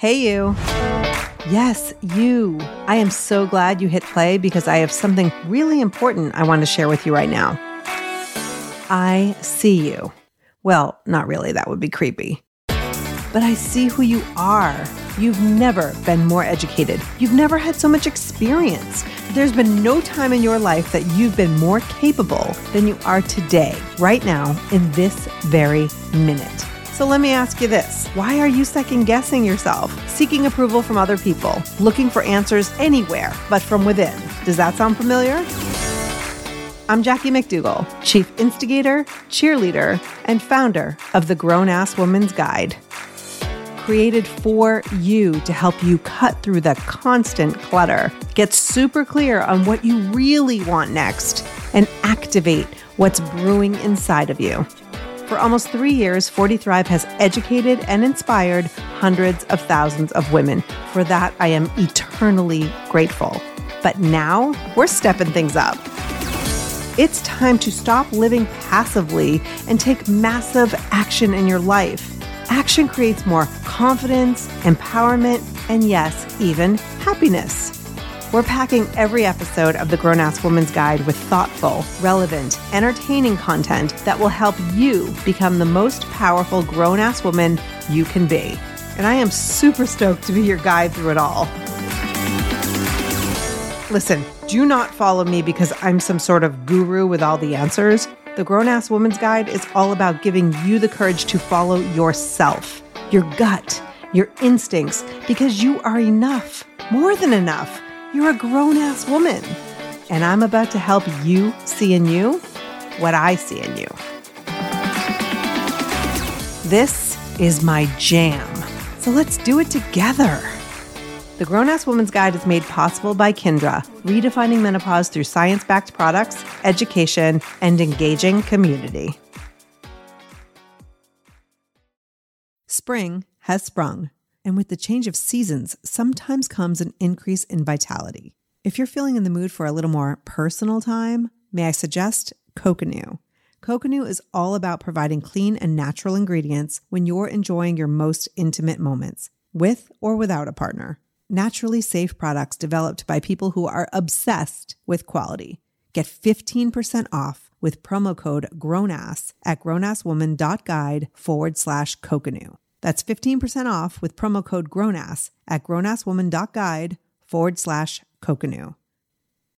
Hey, you. Yes, you. I am so glad you hit play because I have something really important I want to share with you right now. I see you. Well, not really, that would be creepy. But I see who you are. You've never been more educated. You've never had so much experience. There's been no time in your life that you've been more capable than you are today, right now, in this very minute. So let me ask you this Why are you second guessing yourself, seeking approval from other people, looking for answers anywhere but from within? Does that sound familiar? I'm Jackie McDougall, Chief Instigator, Cheerleader, and founder of the Grown Ass Woman's Guide. Created for you to help you cut through the constant clutter, get super clear on what you really want next, and activate what's brewing inside of you. For almost three years, 40 Thrive has educated and inspired hundreds of thousands of women. For that, I am eternally grateful. But now we're stepping things up. It's time to stop living passively and take massive action in your life. Action creates more confidence, empowerment, and yes, even happiness. We're packing every episode of the Grown Ass Woman's Guide with thoughtful, relevant, entertaining content that will help you become the most powerful grown ass woman you can be. And I am super stoked to be your guide through it all. Listen, do not follow me because I'm some sort of guru with all the answers. The Grown Ass Woman's Guide is all about giving you the courage to follow yourself, your gut, your instincts, because you are enough, more than enough. You're a grown ass woman. And I'm about to help you see in you what I see in you. This is my jam. So let's do it together. The Grown Ass Woman's Guide is made possible by Kindra, redefining menopause through science backed products, education, and engaging community. Spring has sprung. And with the change of seasons, sometimes comes an increase in vitality. If you're feeling in the mood for a little more personal time, may I suggest Coconu? Coconu is all about providing clean and natural ingredients when you're enjoying your most intimate moments, with or without a partner. Naturally safe products developed by people who are obsessed with quality. Get 15% off with promo code GROWNASS at grownasswoman.guide forward slash Coconu. That's 15% off with promo code GROWNASS at grownasswoman.guide forward slash Coconu.